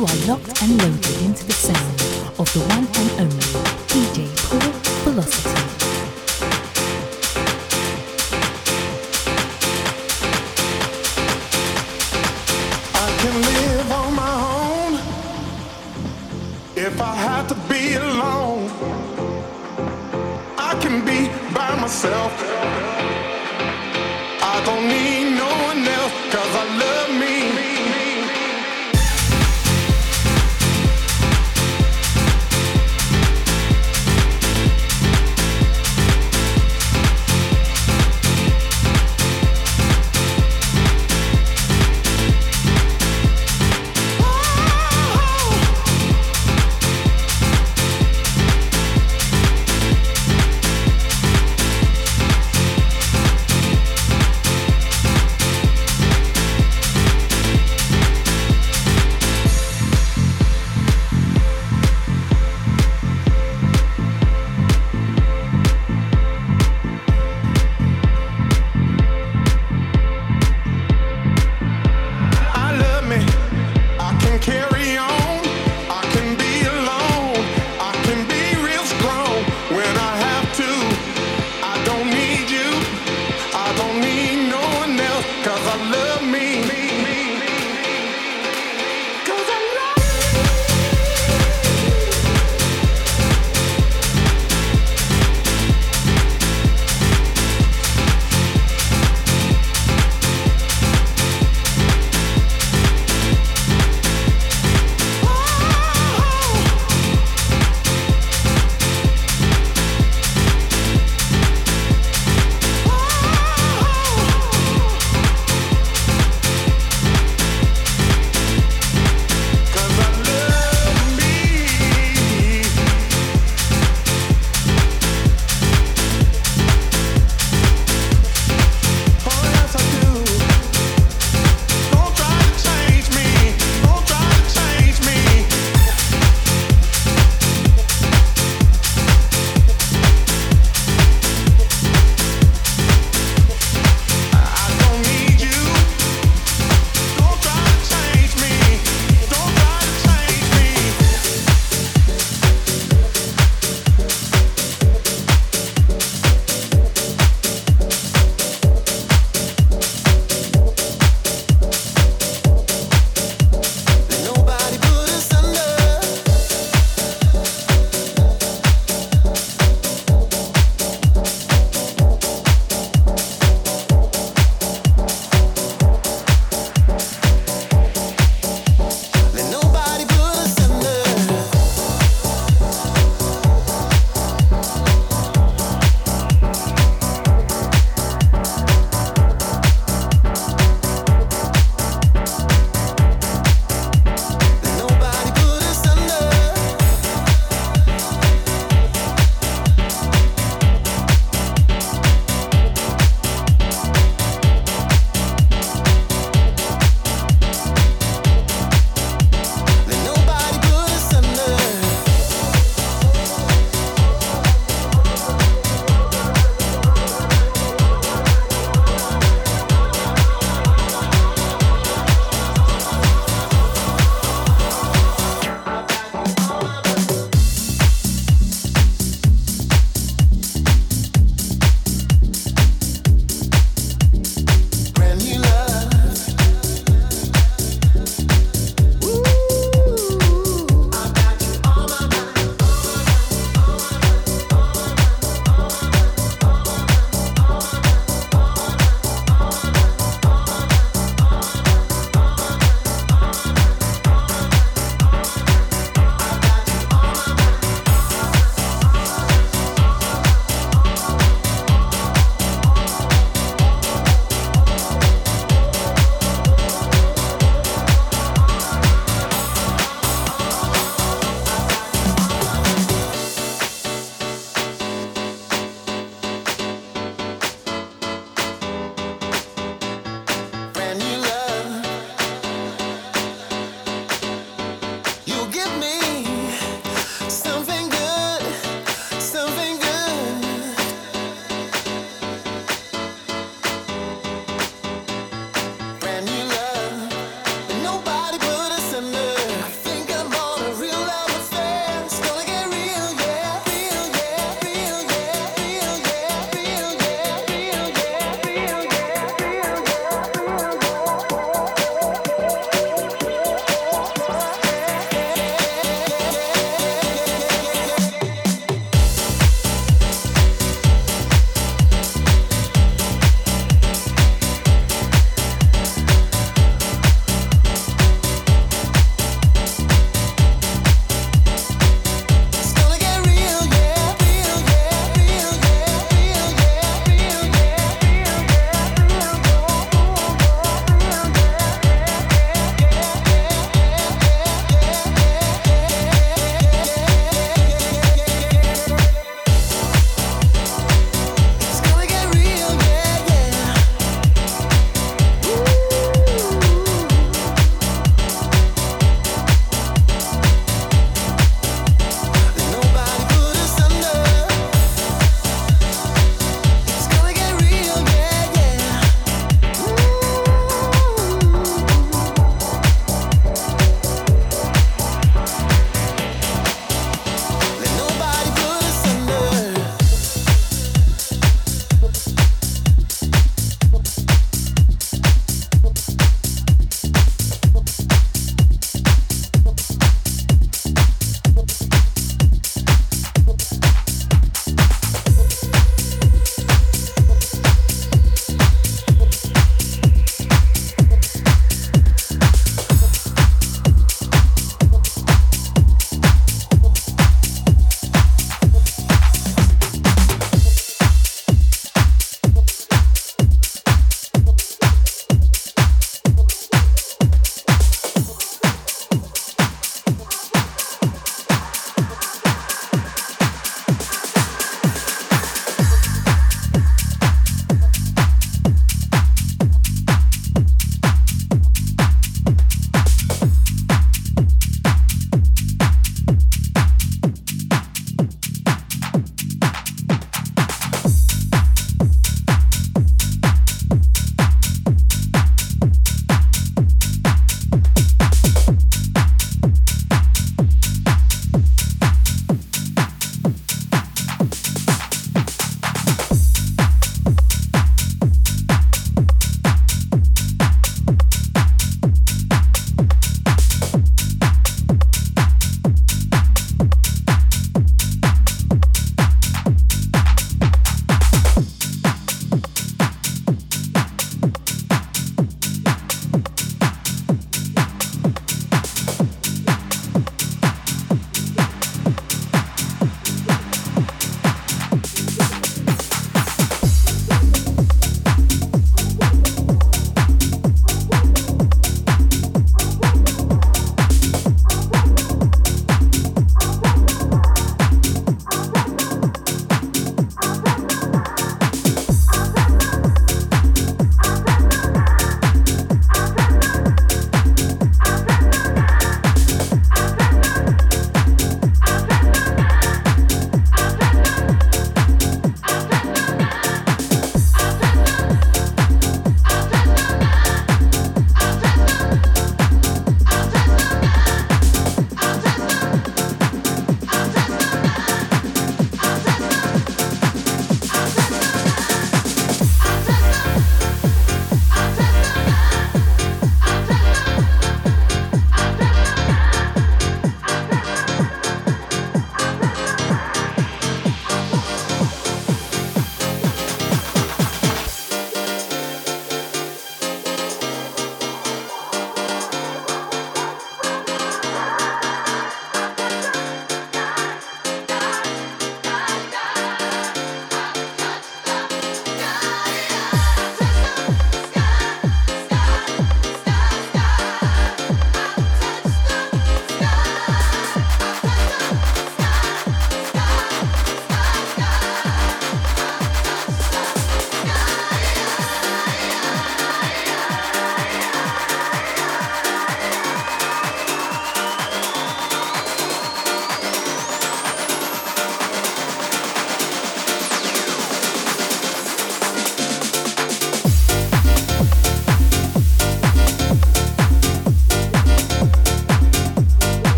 You are locked and loaded into the sound of the one and only DJ Paul Velocity. I can live on my own if I have to be alone. I can be by myself.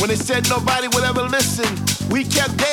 When they said nobody would ever listen, we kept dancing.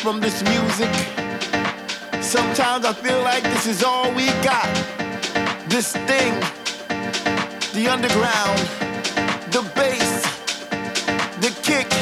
from this music. Sometimes I feel like this is all we got. This thing, the underground, the bass, the kick.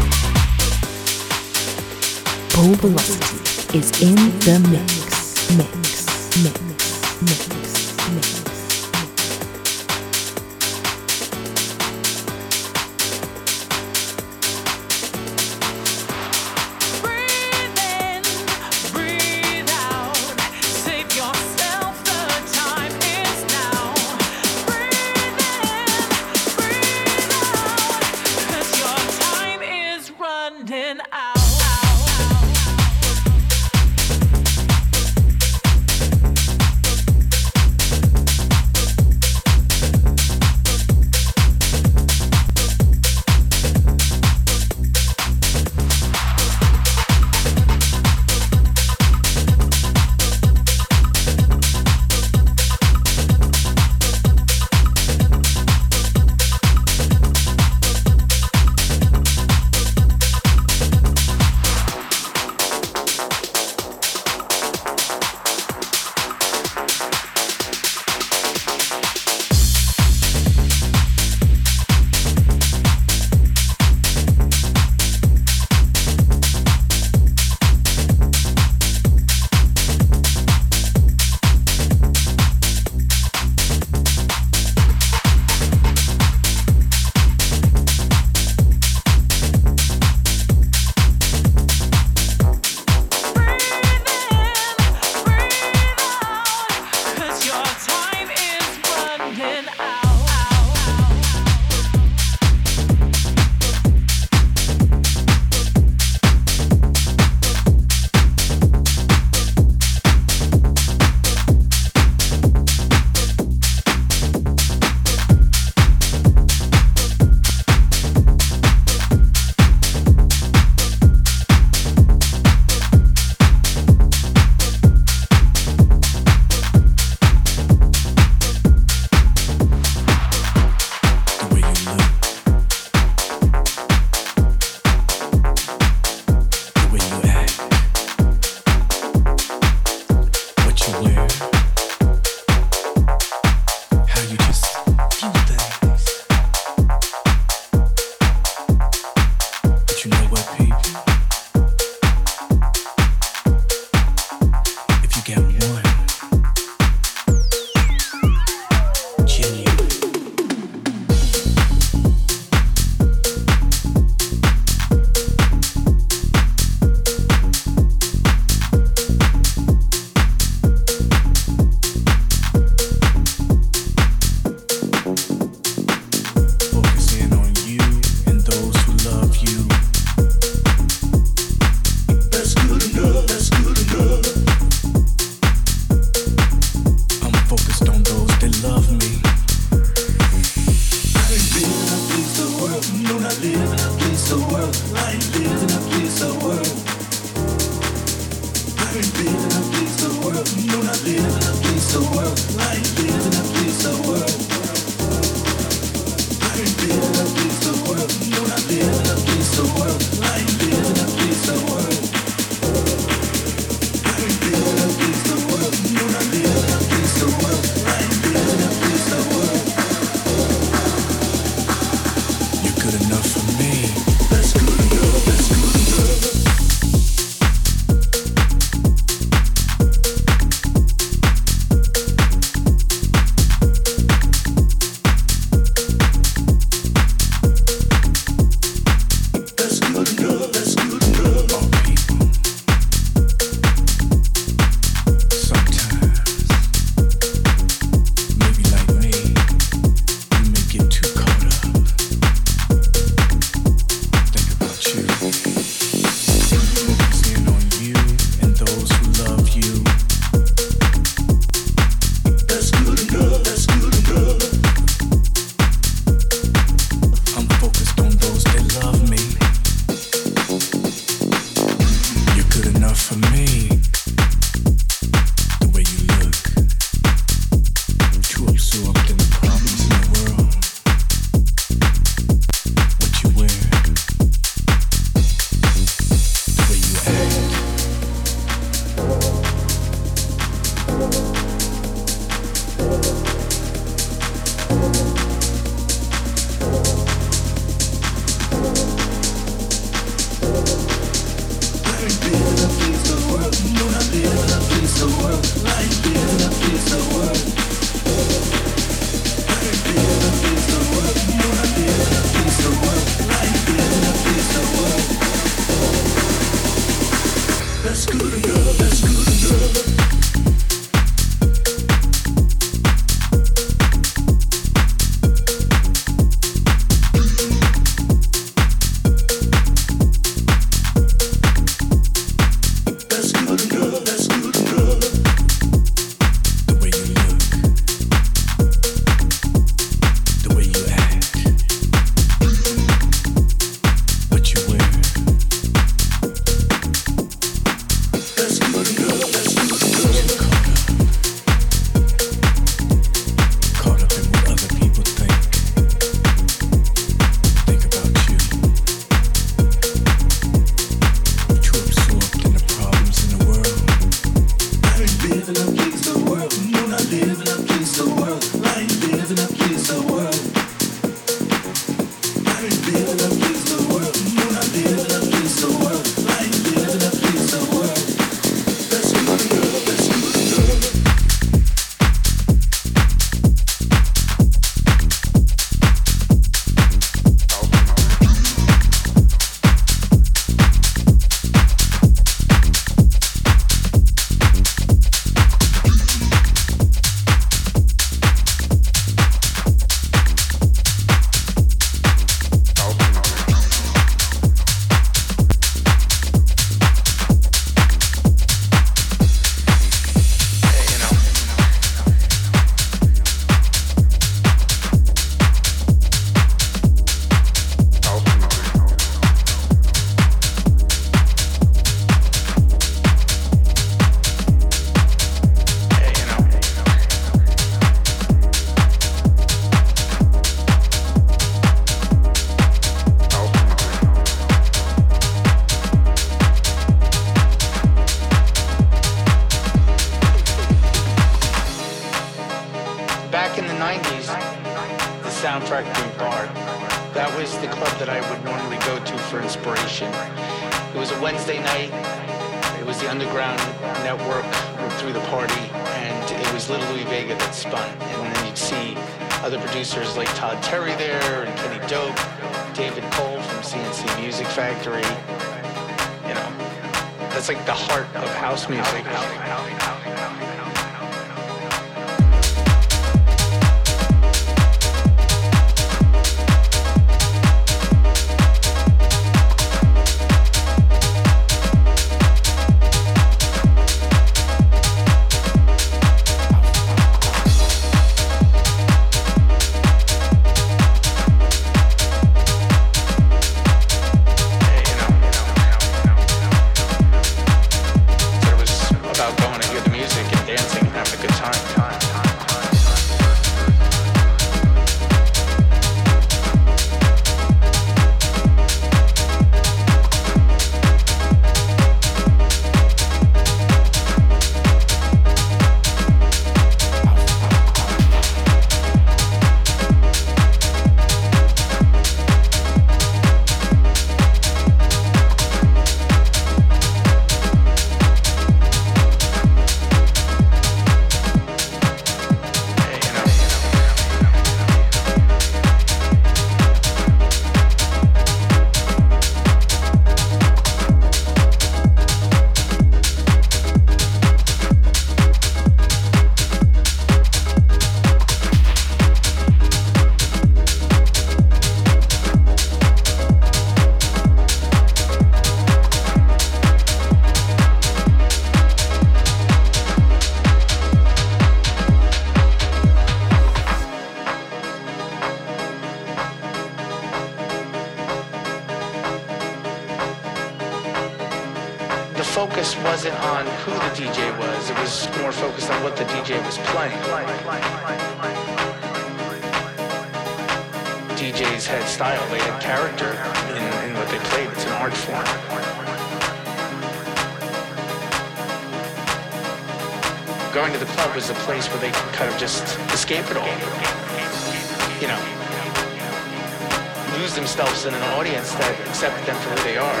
Themselves in an audience that accepted them for who they are.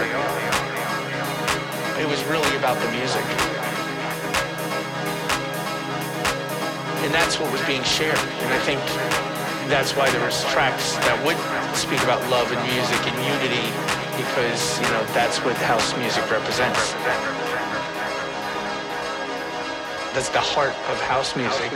It was really about the music. And that's what was being shared. And I think that's why there was tracks that would speak about love and music and unity because, you know, that's what house music represents. That's the heart of. House music.